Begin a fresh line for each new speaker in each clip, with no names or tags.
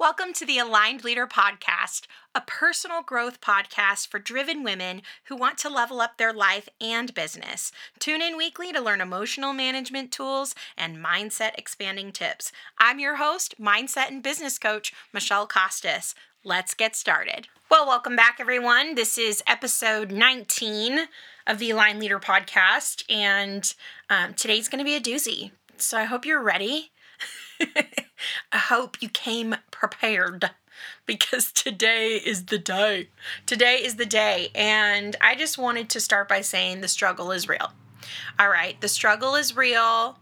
Welcome to the Aligned Leader Podcast, a personal growth podcast for driven women who want to level up their life and business. Tune in weekly to learn emotional management tools and mindset expanding tips. I'm your host, mindset and business coach, Michele Kostos. Let's get started. Well, welcome back, everyone. This is episode 19 of the Aligned Leader Podcast, and um, today's going to be a doozy. So I hope you're ready. I hope you came prepared because today is the day. Today is the day. And I just wanted to start by saying the struggle is real. All right, the struggle is real.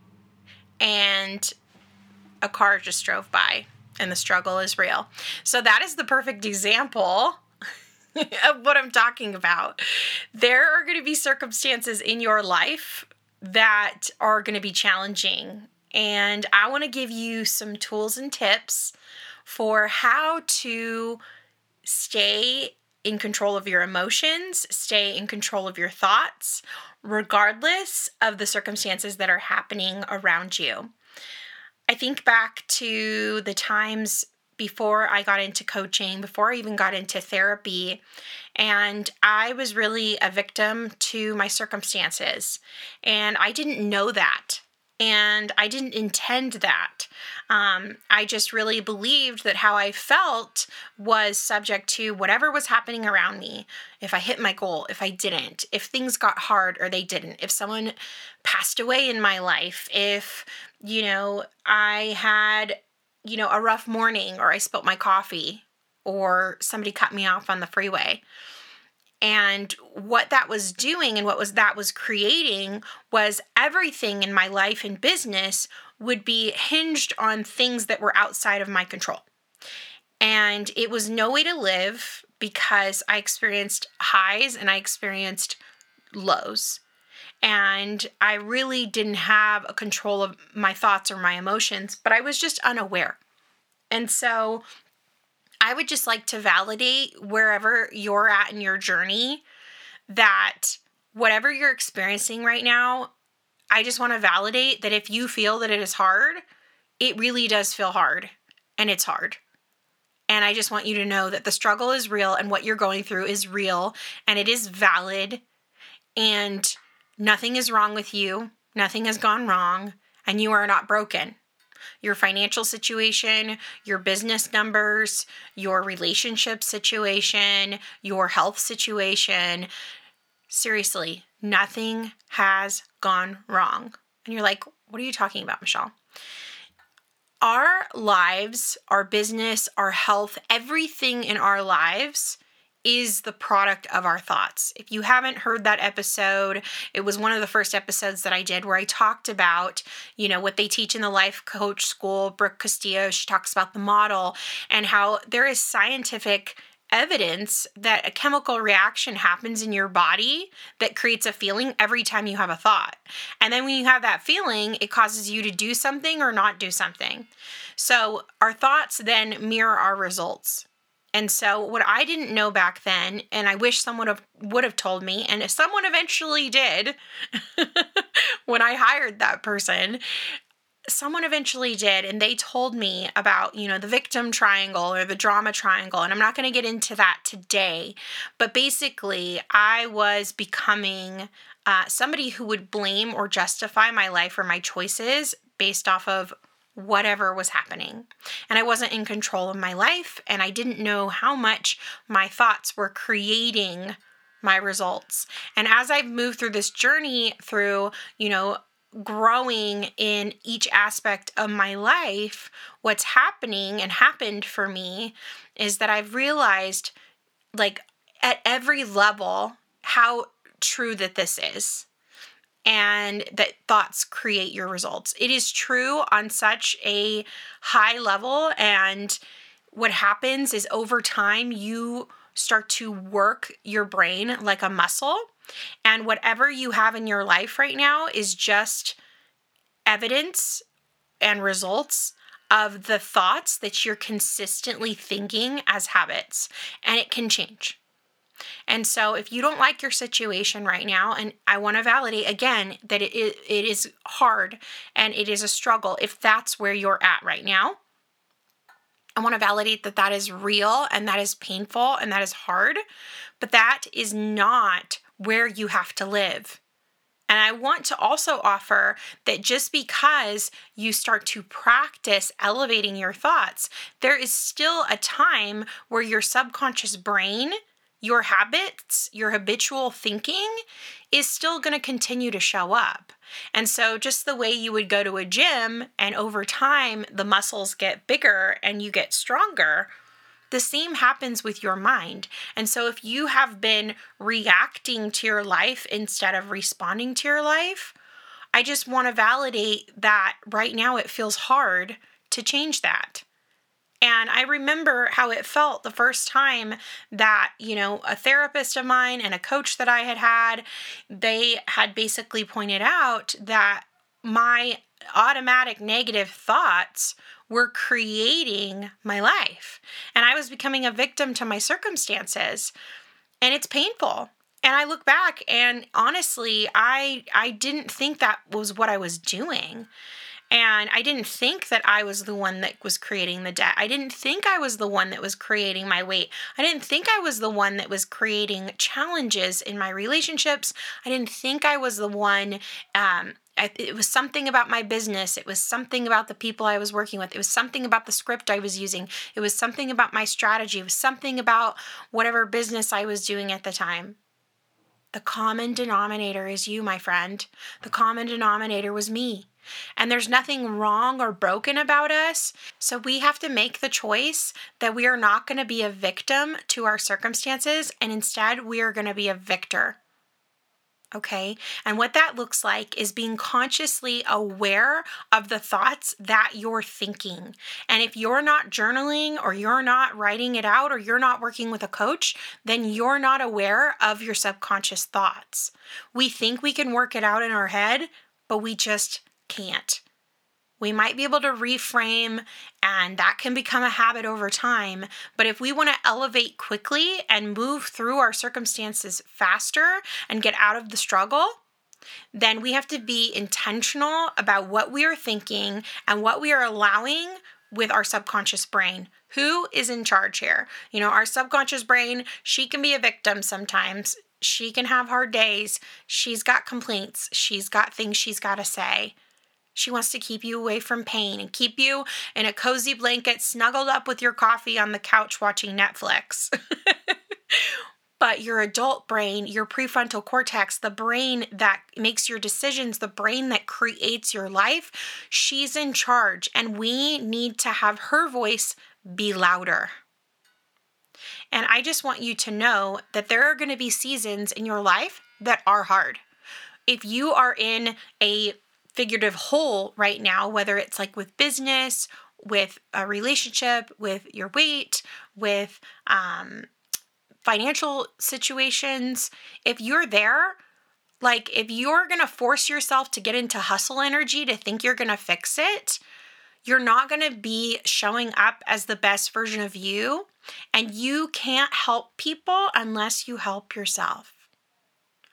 And a car just drove by, and the struggle is real. So that is the perfect example of what I'm talking about. There are going to be circumstances in your life that are going to be challenging and I want to give you some tools and tips for how to stay in control of your emotions, stay in control of your thoughts, regardless of the circumstances that are happening around you. I think back to the times before I got into coaching, before I even got into therapy, and I was really a victim to my circumstances. And I didn't know that and I didn't intend that. Um, I just really believed that how I felt was subject to whatever was happening around me. If I hit my goal, if I didn't, if things got hard or they didn't, if someone passed away in my life, if, you know, I had, you know, a rough morning or I spilt my coffee or somebody cut me off on the freeway and what that was doing and what was that was creating was everything in my life and business would be hinged on things that were outside of my control. And it was no way to live because i experienced highs and i experienced lows. And i really didn't have a control of my thoughts or my emotions but i was just unaware. And so I would just like to validate wherever you're at in your journey that whatever you're experiencing right now, I just want to validate that if you feel that it is hard, it really does feel hard and it's hard. And I just want you to know that the struggle is real and what you're going through is real and it is valid and nothing is wrong with you. Nothing has gone wrong and you are not broken your financial situation, your business numbers, your relationship situation, your health situation. Seriously, nothing has gone wrong. And you're like, what are you talking about, Michele? Our lives, our business, our health, everything in our lives is the product of our thoughts. If you haven't heard that episode, it was one of the first episodes that I did where I talked about, you know, what they teach in the life coach school. Brooke Castillo, she talks about the model and how there is scientific evidence that a chemical reaction happens in your body that creates a feeling every time you have a thought. And then when you have that feeling, it causes you to do something or not do something. So our thoughts then mirror our results. And so what I didn't know back then, and I wish someone have, would have told me, and someone eventually did when I hired that person, someone eventually did and they told me about you know the victim triangle or the drama triangle and i'm not going to get into that today but basically i was becoming uh, somebody who would blame or justify my life or my choices based off of whatever was happening. And I wasn't in control of my life, and I didn't know how much my thoughts were creating my results. And as I've moved through this journey through, you know, growing in each aspect of my life, what's happening and happened for me is that I've realized, like, at every level, how true that this is and that thoughts create your results. It is true on such a high level. And what happens is over time, you start to work your brain like a muscle. And whatever you have in your life right now is just evidence and results of the thoughts that you're consistently thinking as habits. And it can change. And so, if you don't like your situation right now, and I want to validate again that it, it is hard and it is a struggle, if that's where you're at right now, I want to validate that that is real and that is painful and that is hard, but that is not where you have to live. And I want to also offer that just because you start to practice elevating your thoughts, there is still a time where your subconscious brain, your habits, your habitual thinking is still going to continue to show up. And so, just the way you would go to a gym and over time the muscles get bigger and you get stronger, the same happens with your mind. And so, if you have been reacting to your life instead of responding to your life, I just want to validate that right now it feels hard to change that. And I remember how it felt the first time that, you know, a therapist of mine and a coach that I had had, they had basically pointed out that my automatic negative thoughts were creating my life. And I was becoming a victim to my circumstances. And it's painful. And I look back and honestly, I I didn't think that was what I was doing. And I didn't think that I was the one that was creating the debt. I didn't think I was the one that was creating my weight. I didn't think I was the one that was creating challenges in my relationships. I didn't think I was the one. Um, I, it was something about my business. It was something about the people I was working with. It was something about the script I was using. It was something about my strategy. It was something about whatever business I was doing at the time. The common denominator is you, my friend. The common denominator was me. And there's nothing wrong or broken about us. So we have to make the choice that we are not going to be a victim to our circumstances and instead we are going to be a victor. Okay. And what that looks like is being consciously aware of the thoughts that you're thinking. And if you're not journaling or you're not writing it out or you're not working with a coach, then you're not aware of your subconscious thoughts. We think we can work it out in our head, but we just can't. We might be able to reframe, and that can become a habit over time. But if we want to elevate quickly and move through our circumstances faster and get out of the struggle, then we have to be intentional about what we are thinking and what we are allowing with our subconscious brain. Who is in charge here? You know, our subconscious brain, she can be a victim sometimes. She can have hard days. She's got complaints. She's got things she's got to say. She wants to keep you away from pain and keep you in a cozy blanket, snuggled up with your coffee on the couch watching Netflix. but your adult brain, your prefrontal cortex, the brain that makes your decisions, the brain that creates your life, she's in charge. And we need to have her voice be louder. And I just want you to know that there are going to be seasons in your life that are hard. If you are in a figurative hole right now, whether it's like with business, with a relationship, with your weight, with um, financial situations, if you're there, like if you're going to force yourself to get into hustle energy to think you're going to fix it, you're not going to be showing up as the best version of you. And you can't help people unless you help yourself.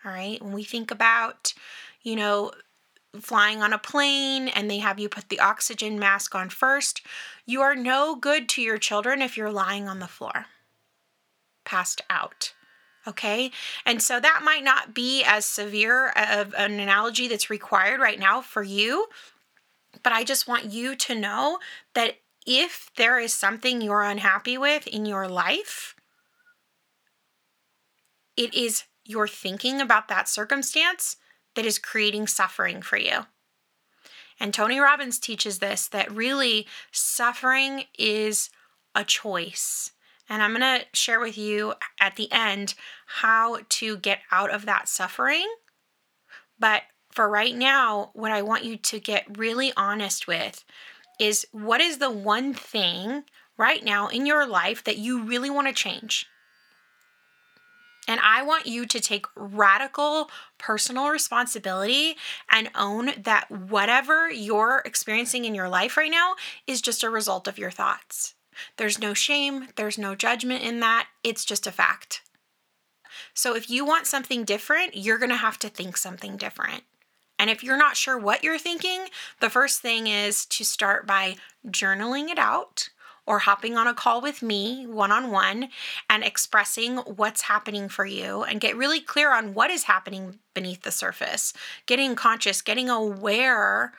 All right. When we think about, you know, flying on a plane and they have you put the oxygen mask on first, you are no good to your children if you're lying on the floor, passed out. Okay. And so that might not be as severe of an analogy that's required right now for you. But I just want you to know that if there is something you're unhappy with in your life, it is your thinking about that circumstance that is creating suffering for you. And Tony Robbins teaches this that really suffering is a choice. And I'm going to share with you at the end how to get out of that suffering. But for right now, what I want you to get really honest with is what is the one thing right now in your life that you really want to change? And I want you to take radical personal responsibility and own that whatever you're experiencing in your life right now is just a result of your thoughts. There's no shame, there's no judgment in that. It's just a fact. So if you want something different, you're going to have to think something different. And if you're not sure what you're thinking, the first thing is to start by journaling it out or hopping on a call with me one on one and expressing what's happening for you and get really clear on what is happening beneath the surface, getting conscious, getting aware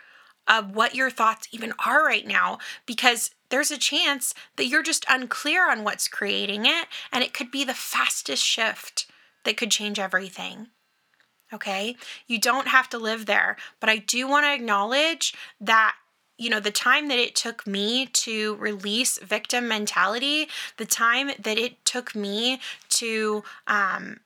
of what your thoughts even are right now because there's a chance that you're just unclear on what's creating it and it could be the fastest shift that could change everything. Okay? You don't have to live there, but I do want to acknowledge that you know, the time that it took me to release victim mentality, the time that it took me to, um,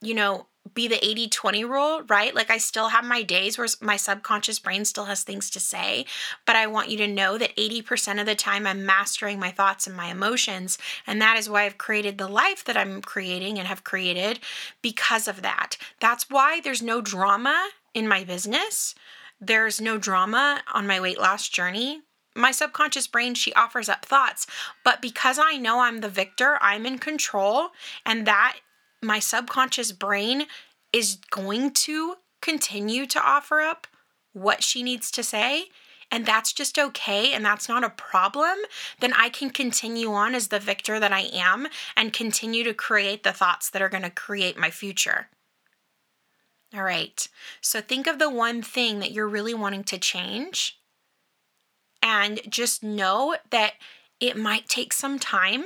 you know, be the 80 20 rule, right? Like I still have my days where my subconscious brain still has things to say, but I want you to know that 80% of the time I'm mastering my thoughts and my emotions. And that is why I've created the life that I'm creating and have created because of that. That's why there's no drama in my business. There's no drama on my weight loss journey. My subconscious brain, she offers up thoughts, but because I know I'm the victor, I'm in control, and that my subconscious brain is going to continue to offer up what she needs to say, and that's just okay and that's not a problem, then I can continue on as the victor that I am and continue to create the thoughts that are going to create my future. All right. So think of the one thing that you're really wanting to change and just know that it might take some time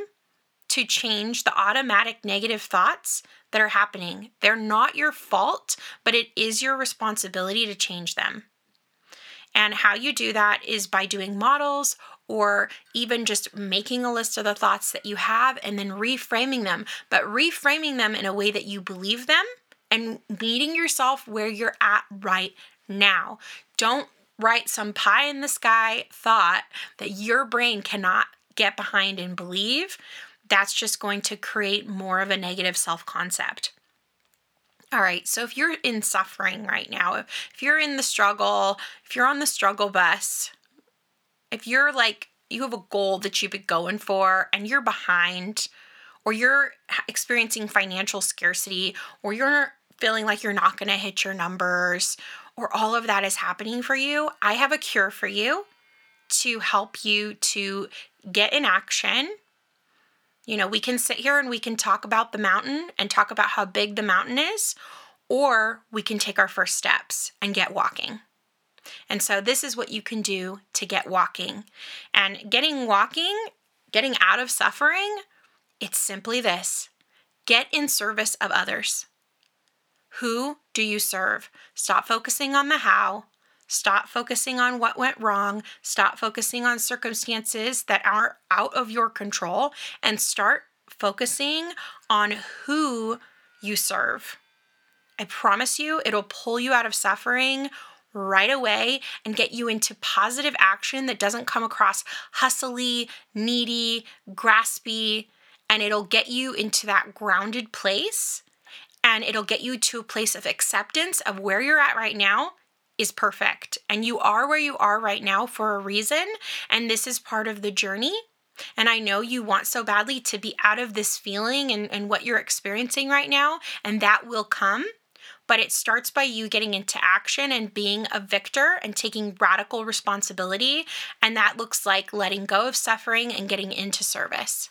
to change the automatic negative thoughts that are happening. They're not your fault, but it is your responsibility to change them. And how you do that is by doing models or even just making a list of the thoughts that you have and then reframing them, but reframing them in a way that you believe them and meeting yourself where you're at right now. Don't write some pie in the sky thought that your brain cannot get behind and believe. That's just going to create more of a negative self concept. All right, so if you're in suffering right now, if you're in the struggle, if you're on the struggle bus, if you're like, you have a goal that you've been going for and you're behind, or you're experiencing financial scarcity, or you're feeling like you're not going to hit your numbers, or all of that is happening for you, I have a cure for you to help you to get in action. You know, we can sit here and we can talk about the mountain and talk about how big the mountain is, or we can take our first steps and get walking. And so, this is what you can do to get walking. And getting walking, getting out of suffering, it's simply this get in service of others. Who do you serve? Stop focusing on the how. Stop focusing on what went wrong. Stop focusing on circumstances that are out of your control and start focusing on who you serve. I promise you, it'll pull you out of suffering right away and get you into positive action that doesn't come across hustly, needy, graspy, and it'll get you into that grounded place and it'll get you to a place of acceptance of where you're at right now is perfect. And you are where you are right now for a reason. And this is part of the journey. And I know you want so badly to be out of this feeling and, and what you're experiencing right now, and that will come. But it starts by you getting into action and being a victor and taking radical responsibility. And that looks like letting go of suffering and getting into service.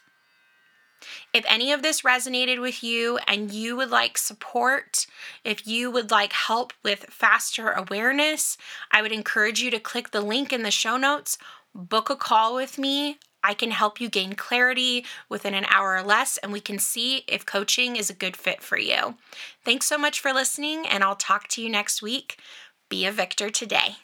If any of this resonated with you and you would like support, if you would like help with faster awareness, I would encourage you to click the link in the show notes, book a call with me. I can help you gain clarity within an hour or less, and we can see if coaching is a good fit for you. Thanks so much for listening, and I'll talk to you next week. Be a victor today.